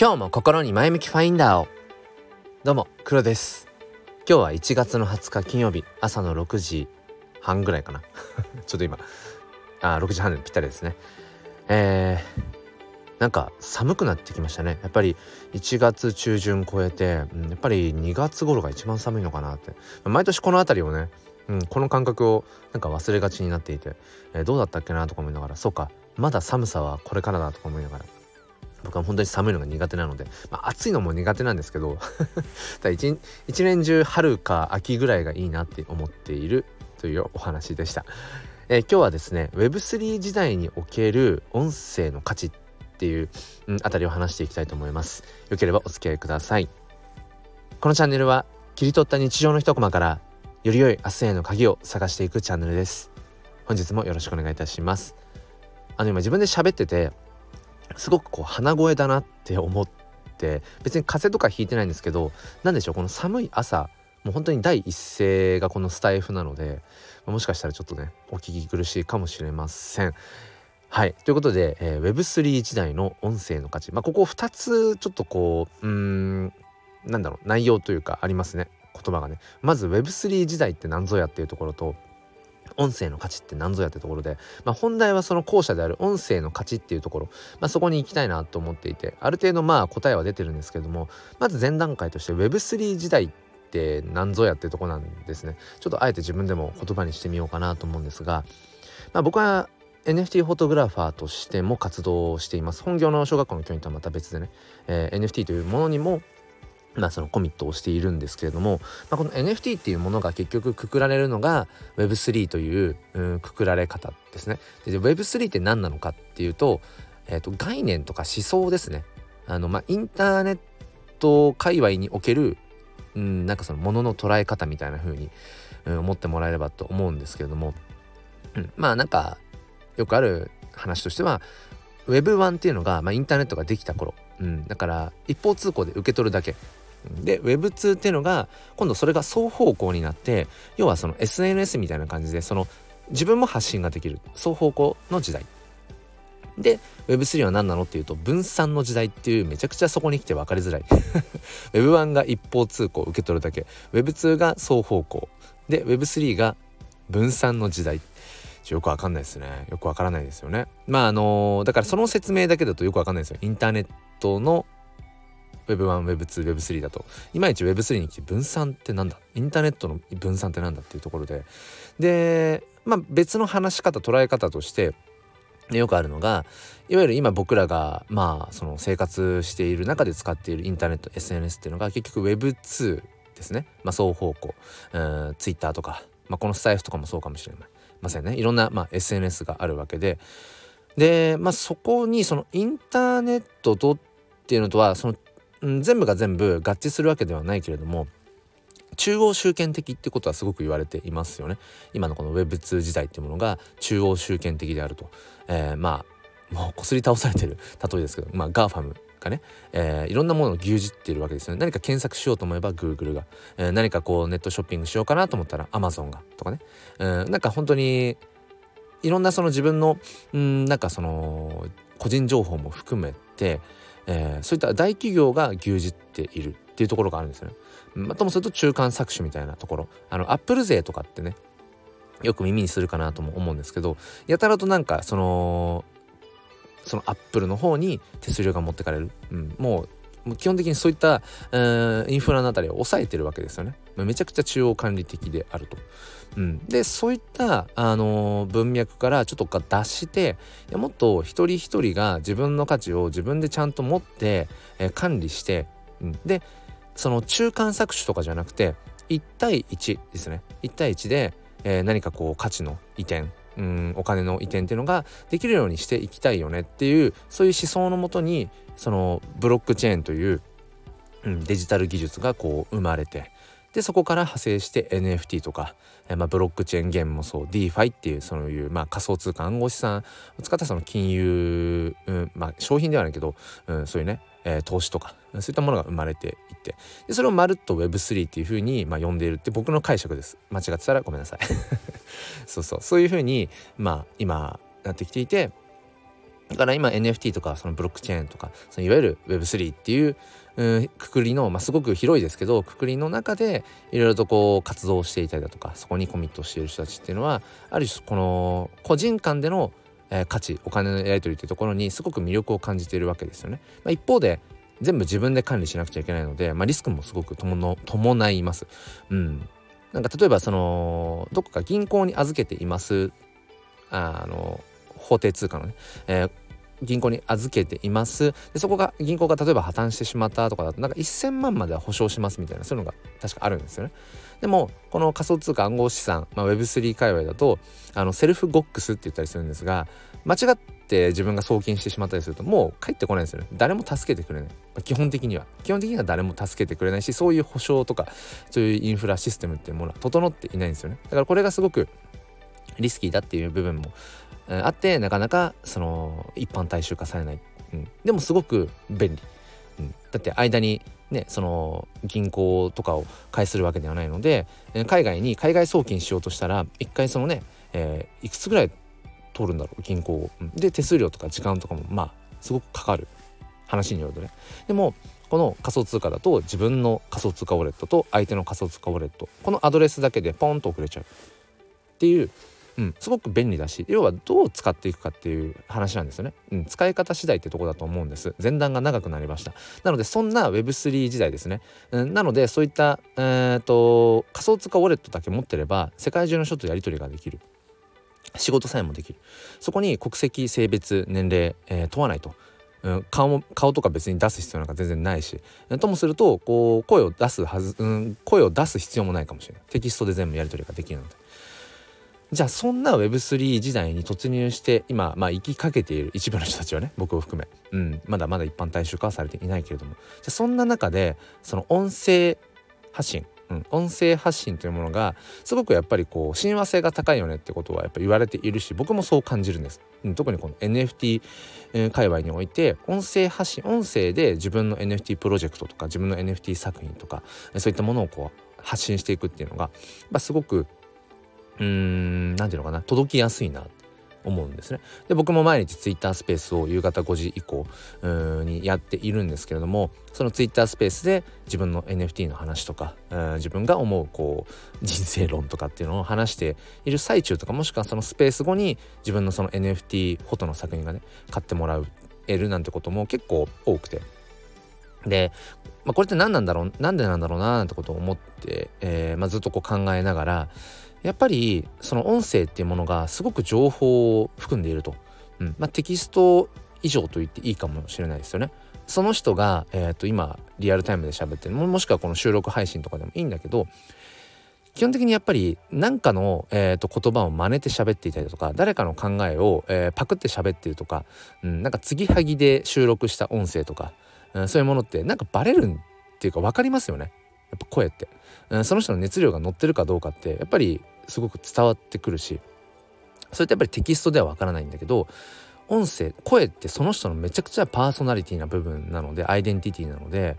今日も心に前向きファインダーを。どうも黒です。今日は1月の20日金曜日朝の6時半ぐらいかな。ちょっと今あ6時半ぴったりですね。えー、なんか寒くなってきましたね。やっぱり1月中旬超えて、うん、やっぱり2月頃が一番寒いのかなって。毎年この辺りをねうん、この感覚をなんか忘れがちになっていて、えー、どうだったっけなとか思いながらそうかまだ寒さはこれからだとか思いながら。僕は本当に寒いのが苦手なので、まあ、暑いのも苦手なんですけど 一一年中春か秋ぐらいがいいなって思っているというお話でした、えー、今日はですね Web3 時代における音声の価値っていう、あたりを話していきたいと思います。よければお付き合いください。このチャンネルは切り取った日常の一コマからより良い明日への鍵を探していくチャンネルです。本日もよろしくお願いいたします。あの今自分で喋っててすごくこう鼻声だなって思って別に風邪とかひいてないんですけど何でしょうこの寒い朝もう本当に第一声がこのスタイフなのでもしかしたらちょっとねお聞き苦しいかもしれません。はい。ということで、えー、Web3 時代の音声の価値。まあここ2つちょっとこううんなんだろう内容というかありますね。言葉がね。まず Web3 時代って何ぞやっていうところと音声の価値って何ぞやってところで、まあ、本題はその後者である音声の価値っていうところ、まあ、そこに行きたいなと思っていてある程度まあ答えは出てるんですけどもまず前段階として Web3 時代って何ぞやってとこなんですね。ちょっとあえて自分でも言葉にしてみようかなと思うんですが、まあ、僕は NFT フォトグラファーとしても活動しています。本業の小学校の教員とはまた別でね、えー、NFT というものにもまあ、そのコミットをしているんですけれども、まあ、この NFT っていうものが結局くくられるのが Web3 という、うん、くくられ方ですね。で Web3 って何なのかっていうと,、えー、と概念とか思想ですね。あのまあ、インターネット界隈における、うん、なんかそのものの捉え方みたいな風に、うん、思ってもらえればと思うんですけれども、うん、まあなんかよくある話としては Web1 っていうのが、まあ、インターネットができた頃、うん、だから一方通行で受け取るだけで Web2 っていうのが今度それが双方向になって要はその SNS みたいな感じでその自分も発信ができる双方向の時代。で Web3 は何なのっていうと分散の時代っていうめちゃくちゃそこに来て分かりづらい。Web1 が一方通行受け取るだけ。Web2 が双方向。で Web3 が分散の時代。よくわかんないですね。よくわからないですよね。まああの、だからその説明だけだとよくわかんないですよ。インターネットの Web1、Web2、Web3 だと。いまいち Web3 に来て分散ってなんだ？インターネットの分散ってなんだっていうところで。でまあ別の話し方捉え方としてよくあるのがいわゆる今僕らがまあその生活している中で使っているインターネット SNS っていうのが結局 Web2 ですね、まあ、双方向、うん、Twitter とか、まあ、このスタイフとかもそうかもしれませんね。いろんな、まあ、SNS があるわけで。で、まあ、そこにそのインターネットとっていうのとはそのん、全部が全部合致するわけではないけれども中央集権的ってことはすごく言われていますよね。今のこの Web2 時代っていうものが中央集権的であると、えー、まあもうこすり倒されてる 例えですけどまあ GAFAM がね、えー、いろんなものを牛耳っているわけですよね。何か検索しようと思えば Google が、えー、何かこうネットショッピングしようかなと思ったら Amazon がとかね、えー、なんか本当にいろんなその自分のうんなんかその個人情報も含めてえー、そういった大企業が牛耳っているっていうところがあるんですよね。まあともすると中間搾取みたいなところあのアップル税とかってねよく耳にするかなとも思うんですけどやたらとなんかそのそのアップルの方に手数料が持ってかれる、うん、もう基本的にそういった、インフラのあたりを抑えてるわけですよね。めちゃくちゃ中央管理的であると。うん、でそういった、あのー、文脈からちょっと脱してもっと一人一人が自分の価値を自分でちゃんと持って、えー、管理して、うん、でその中間搾取とかじゃなくて1対1ですね1対1で、えー、何かこう価値の移転うんお金の移転っていうのができるようにしていきたいよねっていうそういう思想のもとにそのブロックチェーンという、うん、デジタル技術がこう生まれてでそこから派生して NFT とか、えまあ、ブロックチェーンゲームもそう DeFi っていうそういう、まあ、仮想通貨暗号資産を使ったその金融、うんまあ、商品ではないけど、うん、そういうね、えー、投資とかそういったものが生まれていってでそれをまるっと Web3 っていうふうに、まあ、呼んでいるって僕の解釈です。間違ってたらごめんなさい。そうそう。そういうふうに、まあ、今なってきていてだから今 NFT とかそのブロックチェーンとかそのいわゆる Web3 っていうくくりの、まあ、すごく広いですけどくくりの中でいろいろとこう活動していたりだとかそこにコミットしている人たちっていうのはある種この個人間での、価値お金のやり取りっていうところにすごく魅力を感じているわけですよね。まあ、一方で全部自分で管理しなくちゃいけないので、まあ、リスクもすごく伴います。うん、なんか例えばそのどこか銀行に預けていますあの法定通貨のね、えー、銀行に預けています。でそこが銀行が例えば破綻してしまったとかだとなんか1,000万までは保証しますみたいなそういうのが確かあるんですよね。でもこの仮想通貨暗号資産、まあ、Web3 界隈だとあのセルフゴックスって言ったりするんですが間違って自分が送金してしまったりするともう帰ってこないんですよね。誰も助けてくれない、基本的には。基本的には誰も助けてくれないしそういう保証とかそういうインフラシステムっていうものは整っていないんですよね。だからこれがすごくリスキーだっていう部分もあってなかなかその一般大衆化されない、うん、でもすごく便利、うん、だって間にねその銀行とかを介するわけではないので海外に海外送金しようとしたら一回そのね、えー、いくつぐらい通るんだろう銀行を、で手数料とか時間とかもまあすごくかかる話によるとね。でもこの仮想通貨だと自分の仮想通貨ウォレットと相手の仮想通貨ウォレットこのアドレスだけでポンと送れちゃう。っていううん、すごく便利だし要はどう使っていくかっていう話なんですよね、うん、使い方次第ってとこだと思うんです。前段が長くなりました。なのでそんな Web3 時代ですね、うん、なのでそういった、えーと、仮想通貨ウォレットだけ持ってれば世界中の人とやり取りができる。仕事さえもできる。そこに国籍性別年齢、えー、問わないと。うん、顔も顔とか別に出す必要なんか全然ないし。ともするとこう声を出すはず、うん、声を出す必要もないかもしれない。テキストで全部やり取りができるのでじゃあそんな Web3 時代に突入して今まあ生きかけている一部の人たちはね 僕を含め、うん、まだまだ一般大衆化はされていないけれども。じゃあそんな中でその音声発信、うん、音声発信というものがすごくやっぱりこう親和性が高いよねってことはやっぱり言われているし僕もそう感じるんです、うん、特にこの NFT 界隈において音声発信音声で自分の NFT プロジェクトとか自分の NFT 作品とかそういったものをこう発信していくっていうのが、まあ、すごく何て言うのかな届きやすいな思うんですね。で僕も毎日ツイッタースペースを夕方5時以降にやっているんですけれどもそのツイッタースペースで自分の NFT の話とか自分が思うこう人生論とかっていうのを話している最中とかもしくはそのスペース後に自分のその NFT フォトの作品がね買ってもらえるなんてことも結構多くてで、まあ、これって何なんだろうなんでなんだろうななんてことを思って、えーまあ、ずっとこう考えながらやっぱりその音声っていうものがすごく情報を含んでいると、うん。まあ、テキスト以上と言っていいかもしれないですよね。その人が、えー、と今リアルタイムで喋ってる。もしくはこの収録配信とかでもいいんだけど基本的にやっぱり何かの、えー、と言葉を真似て喋っていたりとか誰かの考えを、えー、パクって喋ってるとか、うん、なんか継ぎはぎで収録した音声とか、うん、そういうものってなんかバレるっていうか分かりますよね。やっぱ声って、うん、その人の熱量が乗ってるかどうかってやっぱりすごく伝わってくるしそれってやっぱりテキストではわからないんだけど音声声ってその人のめちゃくちゃパーソナリティな部分なのでアイデンティティなので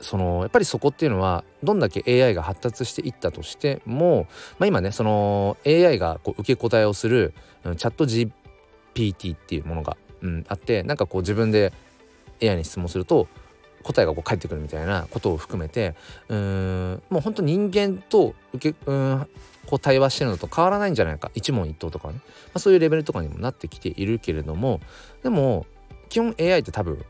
そのやっぱりそこっていうのはどんだけ AI が発達していったとしても、まあ、今ねその AI がこう受け答えをする、うん、チャット GPT っていうものが、うん、あってなんかこう自分で AI に質問すると答えがこう返ってくるみたいなことを含めてうんもうほんと人間と受けうんこう対話してるのと変わらないんじゃないか。一問一答とかね、まあ、そういうレベルとかにもなってきているけれどもでも基本 AI って多分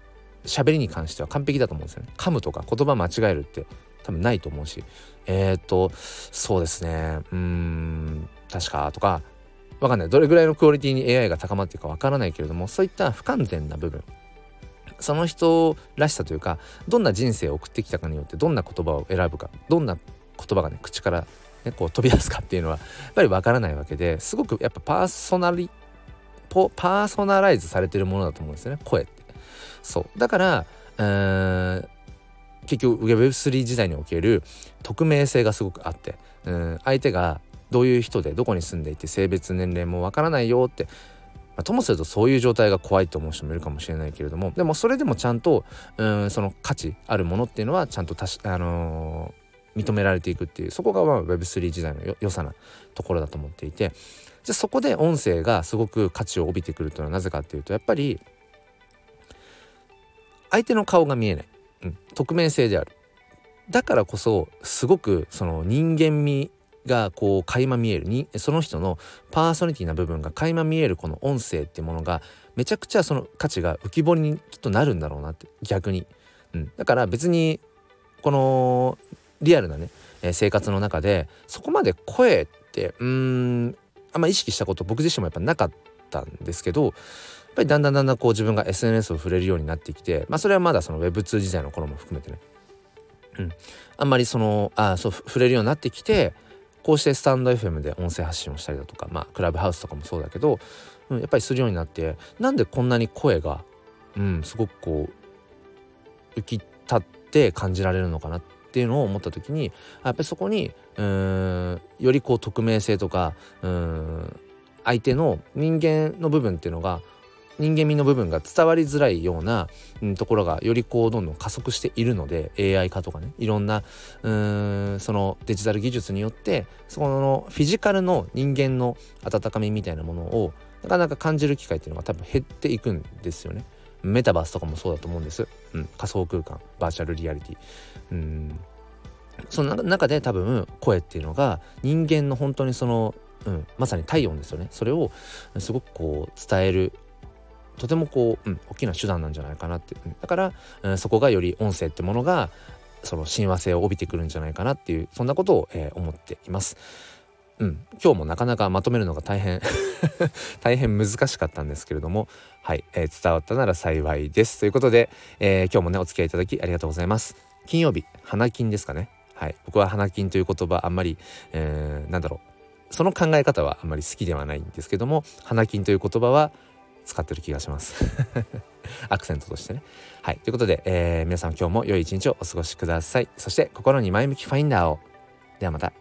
喋りに関しては完璧だと思うんですよね。噛むとか言葉間違えるって多分ないと思うし。えっ、とそうですね。うん確かとかわかんない。どれぐらいのクオリティに AI が高まっていくかわからないけれどもそういった不完全な部分その人らしさというかどんな人生を送ってきたかによってどんな言葉を選ぶかどんな言葉がね口から、ね、こう飛び出すかっていうのはやっぱりわからないわけで すごくやっぱパーソナリパーソナライズされてるものだと思うんですよね声って。そうだから、えー、結局 Web3 時代における匿名性がすごくあって、うん、相手がどういう人でどこに住んでいて性別年齢もわからないよってま、ともするとそういう状態が怖いと思う人もいるかもしれないけれどもでもそれでもちゃんとうんその価値あるものっていうのはちゃんとたし、あのー、認められていくっていうそこがまあ Web3 時代の良さなところだと思っていてじゃそこで音声がすごく価値を帯びてくるというのはなぜかっていうとやっぱり相手の顔が見えない、うん、匿名性である。だからこそすごくその人間味がこう垣間見えるにその人のパーソナリティな部分が垣間見えるこの音声っていうものがめちゃくちゃその価値が浮き彫りにきっとなるんだろうなって逆に、うん、だから別にこのリアルなね生活の中でそこまで声ってうんあんま意識したこと僕自身もやっぱなかったんですけどやっぱりだんだんだんだんこう自分が SNS を触れるようになってきてまあそれはまだその Web2 時代の頃も含めてね、うん、あんまりそのあそう触れるようになってきてこうしてスタンド FM で音声発信をしたりだとかまあクラブハウスとかもそうだけど、うん、やっぱりするようになってなんでこんなに声が、うん、すごくこう浮き立って感じられるのかなっていうのを思った時にやっぱりそこにうんよりこう匿名性とかうん相手の人間の部分っていうのが人間味の部分が伝わりづらいような、うん、ところがよりこうどんどん加速しているので AI 化とかねいろんなうんそのデジタル技術によってそこのフィジカルの人間の温かみみたいなものをなかなか感じる機会っていうのが多分減っていくんですよね。メタバースとかもそうだと思うんです。うん、仮想空間バーチャルリアリティ。うんその中で多分声っていうのが人間の本当にその、うん、まさに体温ですよねそれをすごくこう伝えるとてもこう、うん、大きな手段なんじゃないかなって、うん、だから、うん、そこがより音声ってものがその親和性を帯びてくるんじゃないかなっていうそんなことを、えー、思っています。うん、今日もなかなかまとめるのが大変 大変難しかったんですけれどもはい、えー、伝わったなら幸いです。ということで、えー、今日もねお付き合いいただきありがとうございます。金曜日花金ですかね。はい僕は花金という言葉あんまり、えー、なんだろうその考え方はあんまり好きではないんですけども花金という言葉は使ってる気がします。アクセントとしてね。はい。ということで、えー、皆さん今日も良い一日をお過ごしください。そして心に前向きファインダーを。ではまた。